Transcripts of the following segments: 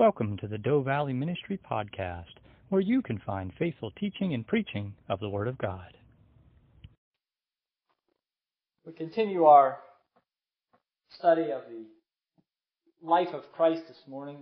Welcome to the Doe Valley Ministry Podcast, where you can find faithful teaching and preaching of the Word of God. We continue our study of the life of Christ this morning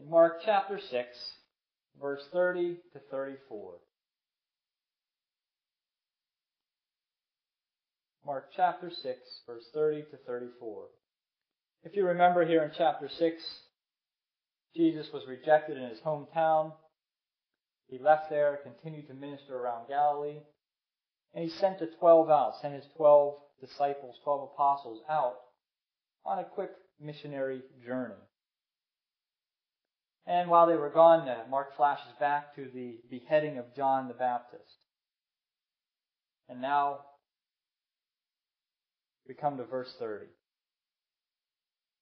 in Mark chapter 6, verse 30 to 34. Mark chapter 6, verse 30 to 34. If you remember here in chapter 6, Jesus was rejected in his hometown. He left there, continued to minister around Galilee, and he sent the 12 out, sent his 12 disciples, 12 apostles out on a quick missionary journey. And while they were gone, uh, Mark flashes back to the beheading of John the Baptist. And now we come to verse 30.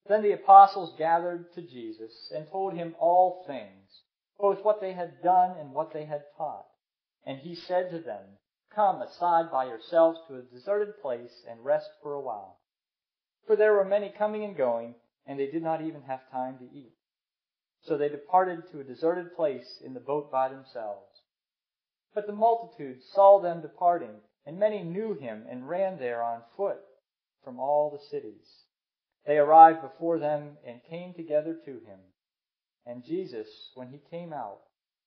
Then the apostles gathered to Jesus and told him all things, both what they had done and what they had taught. And he said to them, Come aside by yourselves to a deserted place and rest for a while. For there were many coming and going, and they did not even have time to eat. So they departed to a deserted place in the boat by themselves. But the multitude saw them departing, and many knew him and ran there on foot from all the cities. They arrived before them and came together to him. And Jesus, when he came out,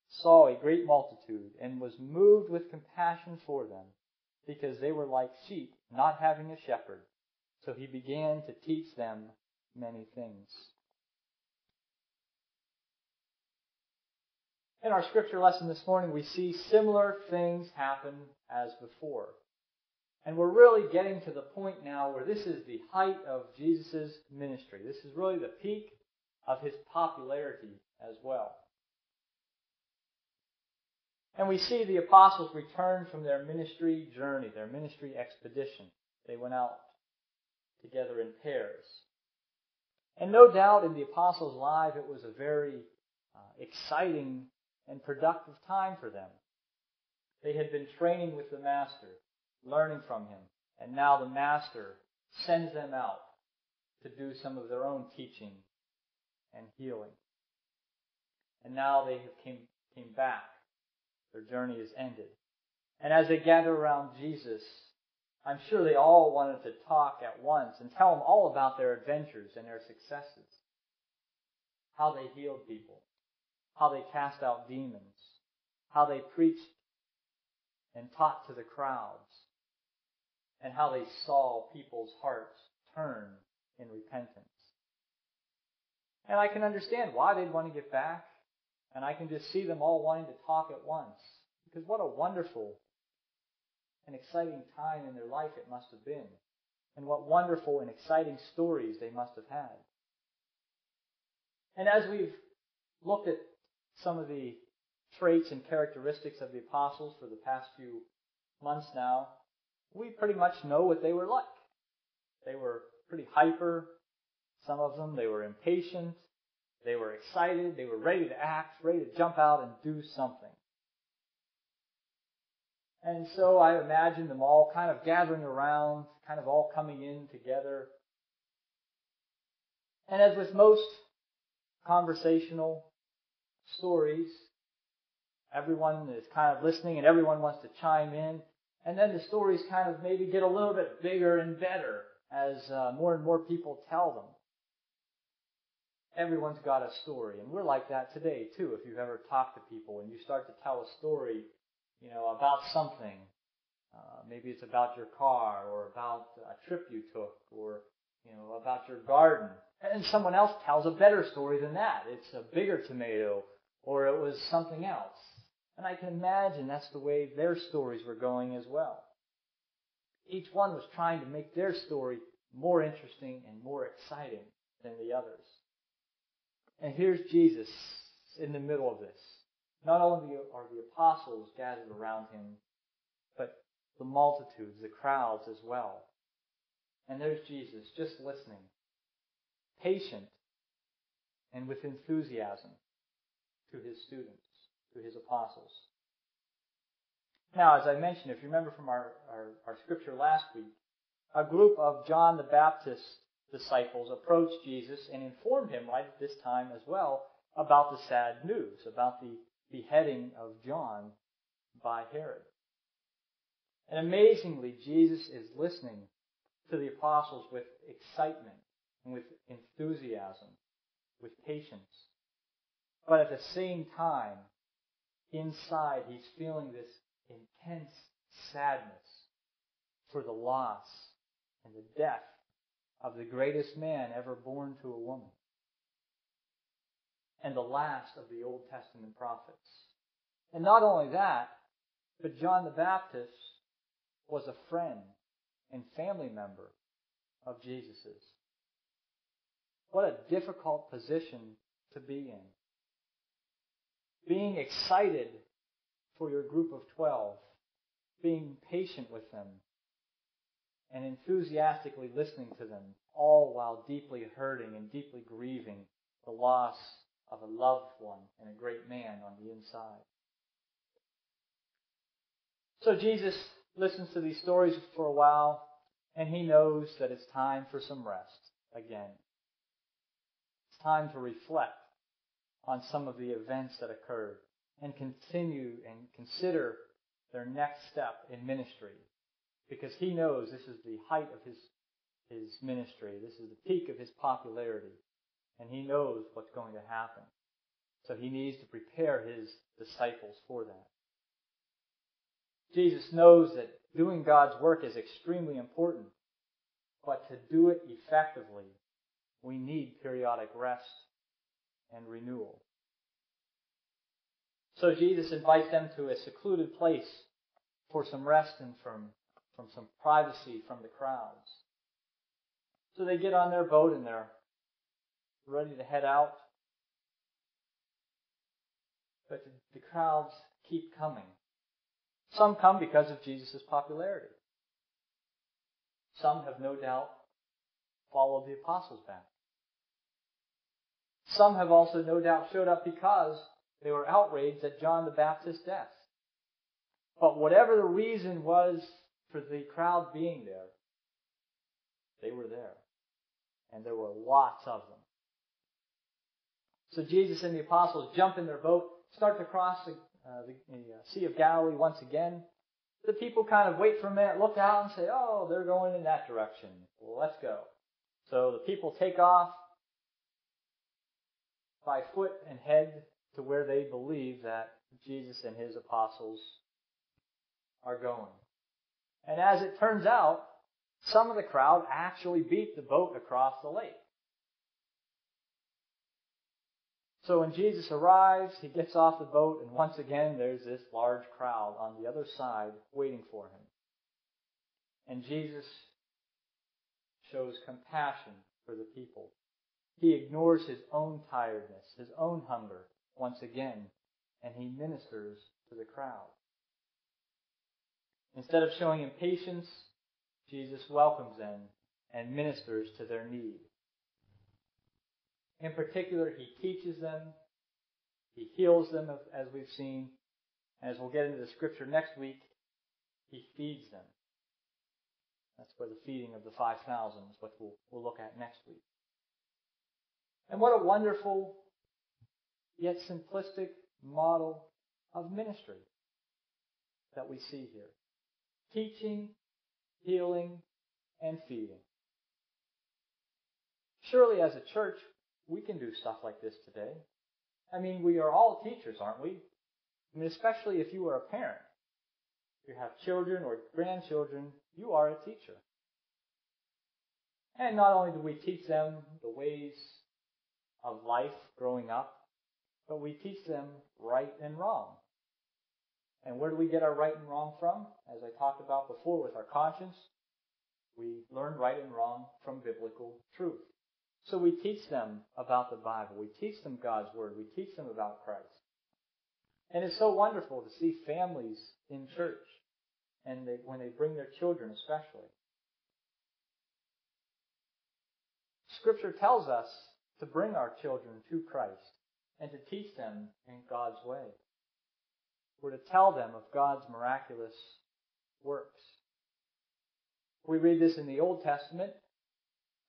saw a great multitude and was moved with compassion for them, because they were like sheep not having a shepherd. So he began to teach them many things. In our scripture lesson this morning, we see similar things happen as before. And we're really getting to the point now where this is the height of Jesus' ministry. This is really the peak of his popularity as well. And we see the apostles return from their ministry journey, their ministry expedition. They went out together in pairs. And no doubt in the apostles' life it was a very uh, exciting and productive time for them. They had been training with the Master learning from him. And now the master sends them out to do some of their own teaching and healing. And now they have came, came back. Their journey is ended. And as they gather around Jesus, I'm sure they all wanted to talk at once and tell him all about their adventures and their successes. How they healed people. How they cast out demons. How they preached and taught to the crowds and how they saw people's hearts turn in repentance. And I can understand why they'd want to get back, and I can just see them all wanting to talk at once. Because what a wonderful and exciting time in their life it must have been. And what wonderful and exciting stories they must have had. And as we've looked at some of the traits and characteristics of the apostles for the past few months now, we pretty much know what they were like. They were pretty hyper. Some of them, they were impatient. They were excited. They were ready to act, ready to jump out and do something. And so I imagine them all kind of gathering around, kind of all coming in together. And as with most conversational stories, everyone is kind of listening and everyone wants to chime in. And then the stories kind of maybe get a little bit bigger and better as uh, more and more people tell them. Everyone's got a story, and we're like that today too. If you've ever talked to people and you start to tell a story, you know, about something, uh, maybe it's about your car or about a trip you took or you know about your garden, and someone else tells a better story than that. It's a bigger tomato, or it was something else. And I can imagine that's the way their stories were going as well. Each one was trying to make their story more interesting and more exciting than the others. And here's Jesus in the middle of this. Not only are the apostles gathered around him, but the multitudes, the crowds as well. And there's Jesus just listening, patient, and with enthusiasm to his students to his apostles. Now, as I mentioned, if you remember from our, our, our scripture last week, a group of John the Baptist's disciples approached Jesus and informed him right at this time as well about the sad news, about the beheading of John by Herod. And amazingly, Jesus is listening to the apostles with excitement and with enthusiasm, with patience. But at the same time, inside, he's feeling this intense sadness for the loss and the death of the greatest man ever born to a woman and the last of the Old Testament prophets. And not only that, but John the Baptist was a friend and family member of Jesus's. What a difficult position to be in. Being excited for your group of 12, being patient with them, and enthusiastically listening to them, all while deeply hurting and deeply grieving the loss of a loved one and a great man on the inside. So Jesus listens to these stories for a while, and he knows that it's time for some rest again. It's time to reflect on some of the events that occurred and continue and consider their next step in ministry. Because he knows this is the height of his, his ministry. This is the peak of his popularity. And he knows what's going to happen. So he needs to prepare his disciples for that. Jesus knows that doing God's work is extremely important, but to do it effectively, we need periodic rest and renewal. So Jesus invites them to a secluded place for some rest and from, from some privacy from the crowds. So they get on their boat and they're ready to head out. But the crowds keep coming. Some come because of Jesus' popularity. Some have no doubt followed the apostles back. Some have also no doubt showed up because they were outraged at John the Baptist's death. But whatever the reason was for the crowd being there, they were there. And there were lots of them. So Jesus and the apostles jump in their boat, start to cross the, uh, the, uh, Sea of Galilee once again. The people kind of wait for a minute, look out, and say, oh, they're going in that direction. Well, let's go. So the people take off by foot and head to where they believe that Jesus and his apostles are going. And as it turns out, some of the crowd actually beat the boat across the lake. So when Jesus arrives, he gets off the boat, and once again, there's this large crowd on the other side waiting for him. And Jesus shows compassion for the people. He ignores his own tiredness, his own hunger, once again, and he ministers to the crowd. Instead of showing impatience, Jesus welcomes them and ministers to their need. In particular, he teaches them, he heals them, as we've seen. and As we'll get into the scripture next week, he feeds them. That's where the feeding of the 5,000 is what we'll, we'll look at next week. And what a wonderful yet simplistic model of ministry that we see here. Teaching, healing, and feeding. Surely as a church, we can do stuff like this today. I mean, we are all teachers, aren't we? I mean, especially if you are a parent. If you have children or grandchildren, you are a teacher. And not only do we teach them the ways of life growing up, but we teach them right and wrong. And where do we get our right and wrong from? As I talked about before with our conscience, we learn right and wrong from biblical truth. So we teach them about the Bible. We teach them God's Word. We teach them about Christ. And it's so wonderful to see families in church and they, when they bring their children especially. Scripture tells us to bring our children to Christ and to teach them in God's way. We're to tell them of God's miraculous works. We read this in the Old Testament,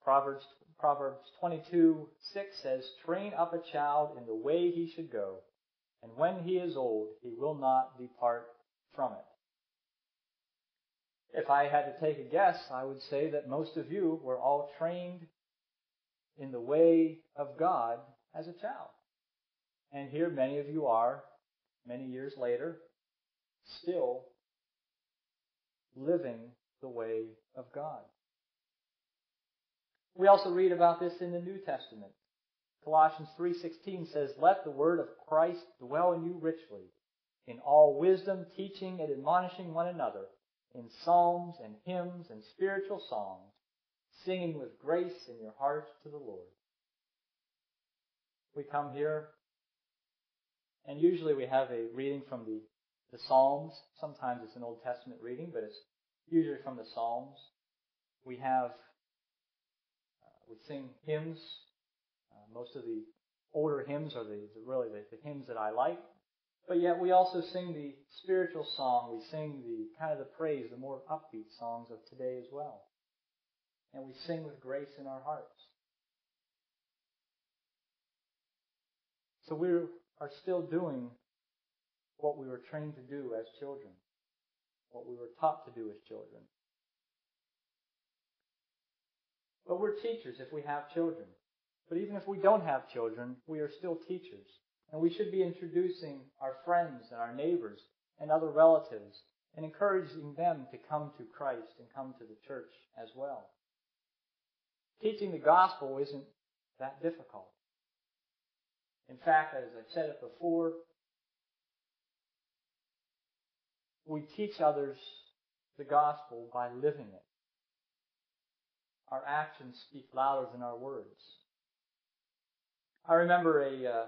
Proverbs Proverbs 22, 6 says, Train up a child in the way he should go, and when he is old, he will not depart from it. If I had to take a guess, I would say that most of you were all trained in the way of God as a child. And here many of you are, many years later, still living the way of God. We also read about this in the New Testament. Colossians 3:16 says, "Let the word of Christ dwell in you richly, in all wisdom, teaching and admonishing one another in psalms and hymns and spiritual songs, singing with grace in your heart to the Lord." We come here, and usually we have a reading from the, the Psalms. Sometimes it's an Old Testament reading, but it's usually from the Psalms. We have, uh, we sing hymns most of the older hymns are the, the really the, the hymns that I like. But yet we also sing the spiritual song. We sing the kind of the praise, the more upbeat songs of today as well. And we sing with grace in our hearts. So we are still doing what we were trained to do as children, what we were taught to do as children. But we're teachers if we have children. But even if we don't have children, we are still teachers. And we should be introducing our friends and our neighbors and other relatives and encouraging them to come to Christ and come to the church as well. Teaching the gospel isn't that difficult. In fact, as I've said it before, we teach others the gospel by living it. Our actions speak louder than our words. I remember a, uh,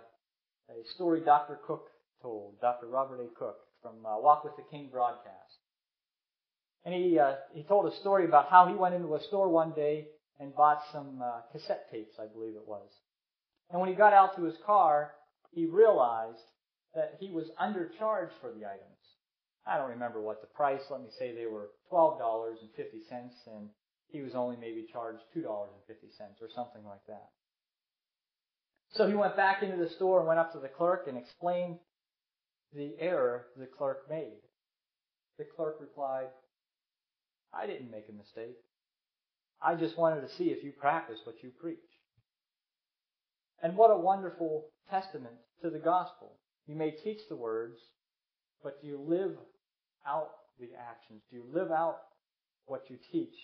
a story Dr. Cook told, Dr. Robert A. Cook from uh, Walk with the King broadcast. And he, uh, he told a story about how he went into a store one day and bought some uh, cassette tapes, I believe it was. And when he got out to his car, he realized that he was undercharged for the items. I don't remember what the price, let me say they were $12.50 and he was only maybe charged $2.50 or something like that. So he went back into the store and went up to the clerk and explained the error the clerk made. The clerk replied, I didn't make a mistake. I just wanted to see if you practice what you preach. And what a wonderful testament to the gospel. You may teach the words, but do you live out the actions? Do you live out what you teach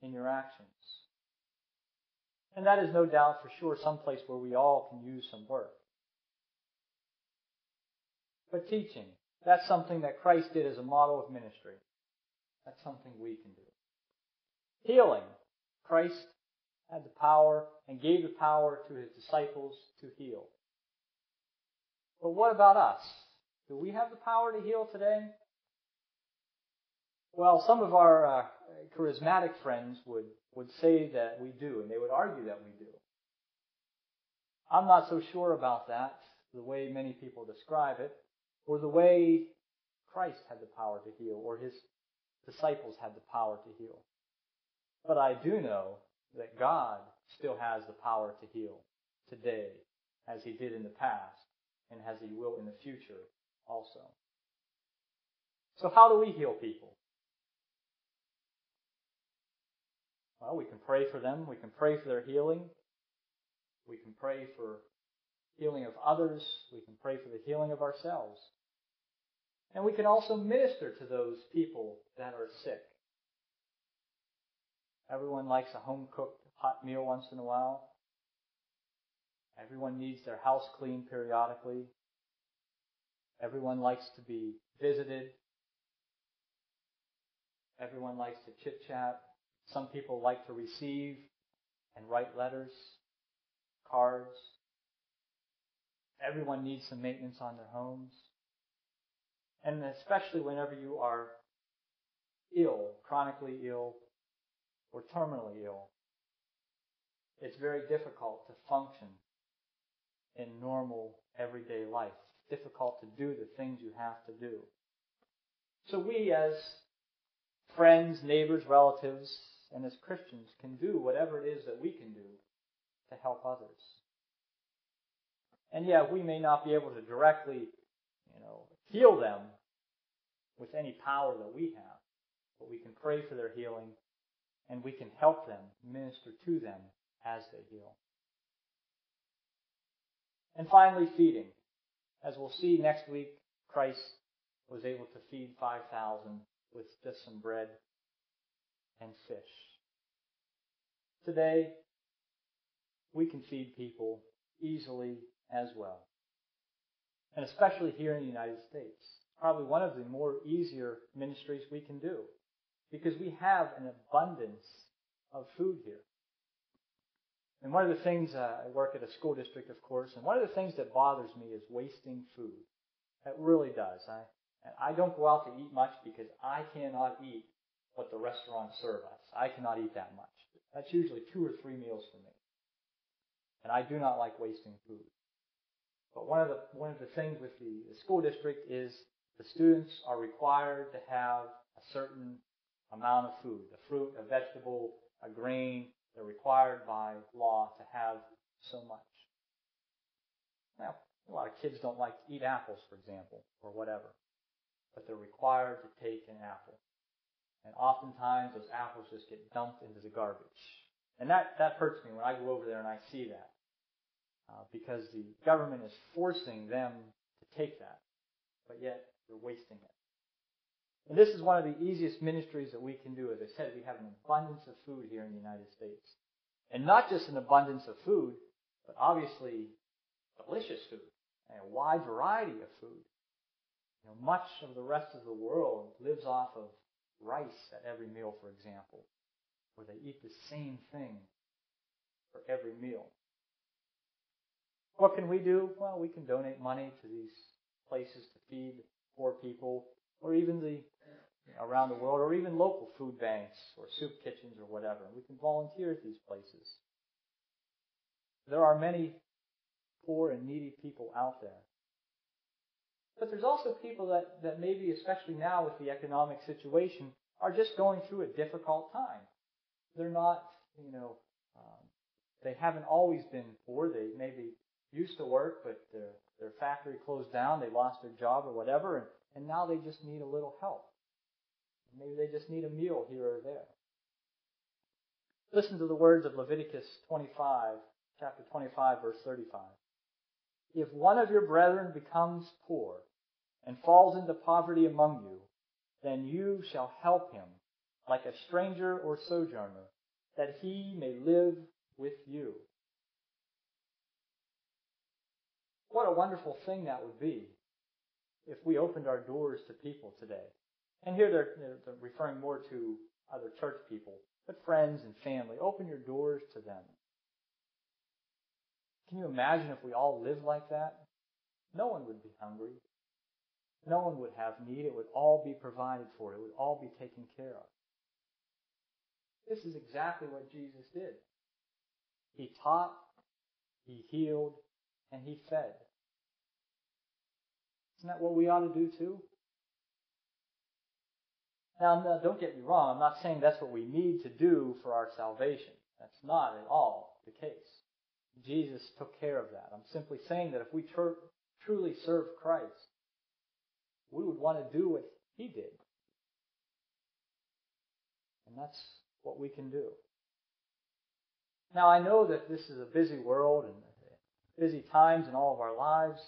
in your actions? And that is no doubt for sure some place where we all can use some work. But teaching, that's something that Christ did as a model of ministry. That's something we can do. Healing. Christ had the power and gave the power to his disciples to heal. But what about us? Do we have the power to heal today? Well, some of our uh, charismatic friends would would say that we do, and they would argue that we do. I'm not so sure about that, the way many people describe it, or the way Christ had the power to heal, or his disciples had the power to heal. But I do know that God still has the power to heal today, as he did in the past, and as he will in the future also. So how do we heal people? Well, we can pray for them. We can pray for their healing. We can pray for healing of others. We can pray for the healing of ourselves. And we can also minister to those people that are sick. Everyone likes a home cooked hot meal once in a while. Everyone needs their house cleaned periodically. Everyone likes to be visited. Everyone likes to chit chat. Some people like to receive and write letters, cards. Everyone needs some maintenance on their homes. And especially whenever you are ill, chronically ill, or terminally ill, it's very difficult to function in normal everyday life. It's difficult to do the things you have to do. So we as friends, neighbors, relatives, and as Christians can do whatever it is that we can do to help others. And yeah, we may not be able to directly, you know, heal them with any power that we have, but we can pray for their healing and we can help them, minister to them as they heal. And finally, feeding. As we'll see next week, Christ was able to feed 5,000 with just some bread and fish. Today, we can feed people easily as well. And especially here in the United States. Probably one of the more easier ministries we can do. Because we have an abundance of food here. And one of the things, uh, I work at a school district, of course, and one of the things that bothers me is wasting food. It really does. I, I don't go out to eat much because I cannot eat what the restaurants serve us. I cannot eat that much. That's usually two or three meals for me. And I do not like wasting food. But one of the, one of the things with the, the school district is the students are required to have a certain amount of food, a fruit, a vegetable, a grain. They're required by law to have so much. Now, a lot of kids don't like to eat apples, for example, or whatever but they're required to take an apple. And oftentimes those apples just get dumped into the garbage. And that, that hurts me when I go over there and I see that. Uh, because the government is forcing them to take that. But yet they're wasting it. And this is one of the easiest ministries that we can do. As I said, we have an abundance of food here in the United States. And not just an abundance of food, but obviously delicious food and a wide variety of food. You know, much of the rest of the world lives off of rice at every meal, for example, where they eat the same thing for every meal. What can we do? Well, we can donate money to these places to feed poor people, or even the around the world, or even local food banks or soup kitchens or whatever. We can volunteer at these places. There are many poor and needy people out there. But there's also people that, that maybe, especially now with the economic situation, are just going through a difficult time. They're not, you know, um, they haven't always been poor. They maybe used to work, but their, their factory closed down, they lost their job or whatever, and, and now they just need a little help. Maybe they just need a meal here or there. Listen to the words of Leviticus 25, chapter 25, verse 35. If one of your brethren becomes poor and falls into poverty among you, then you shall help him like a stranger or sojourner, that he may live with you. What a wonderful thing that would be if we opened our doors to people today. And here they're, they're referring more to other church people, but friends and family. Open your doors to them. Can you imagine if we all lived like that? No one would be hungry. No one would have need. It would all be provided for. It would all be taken care of. This is exactly what Jesus did. He taught, he healed, and he fed. Isn't that what we ought to do too? Now, don't get me wrong. I'm not saying that's what we need to do for our salvation. That's not at all the case. Jesus took care of that. I'm simply saying that if we tr- truly serve Christ, we would want to do what he did. And that's what we can do. Now I know that this is a busy world and busy times in all of our lives.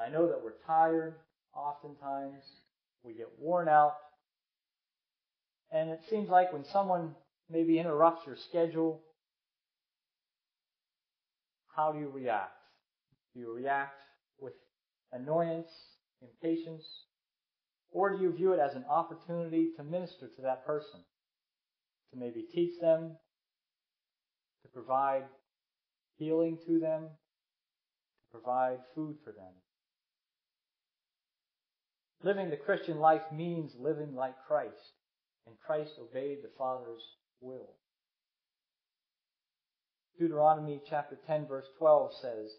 I know that we're tired oftentimes. We get worn out. And it seems like when someone maybe interrupts your schedule, how do you react? Do you react with annoyance impatience? Or do you view it as an opportunity to minister to that person? To maybe teach them, to provide healing to them, to provide food for them. Living the Christian life means living like Christ, and Christ obeyed the Father's will. Deuteronomy chapter 10 verse 12 says,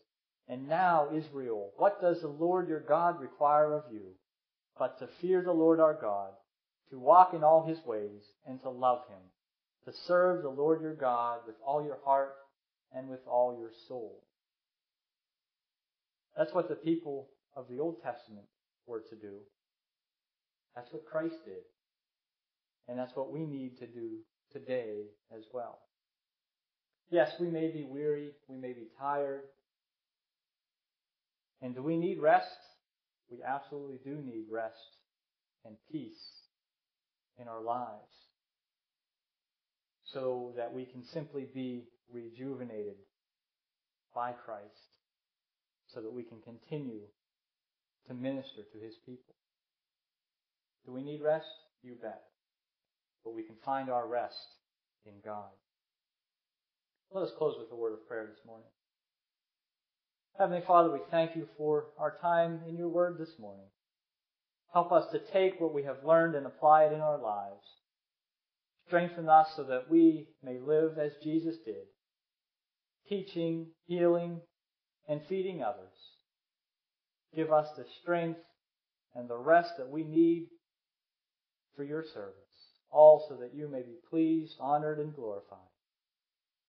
and now, Israel, what does the Lord your God require of you? But to fear the Lord our God, to walk in all his ways, and to love him, to serve the Lord your God with all your heart and with all your soul. That's what the people of the Old Testament were to do. That's what Christ did. And that's what we need to do today as well. Yes, we may be weary, we may be tired. And do we need rest? We absolutely do need rest and peace in our lives so that we can simply be rejuvenated by Christ so that we can continue to minister to his people. Do we need rest? You bet. But we can find our rest in God. Let us close with a word of prayer this morning. Heavenly Father, we thank you for our time in your word this morning. Help us to take what we have learned and apply it in our lives. Strengthen us so that we may live as Jesus did, teaching, healing, and feeding others. Give us the strength and the rest that we need for your service, all so that you may be pleased, honored, and glorified.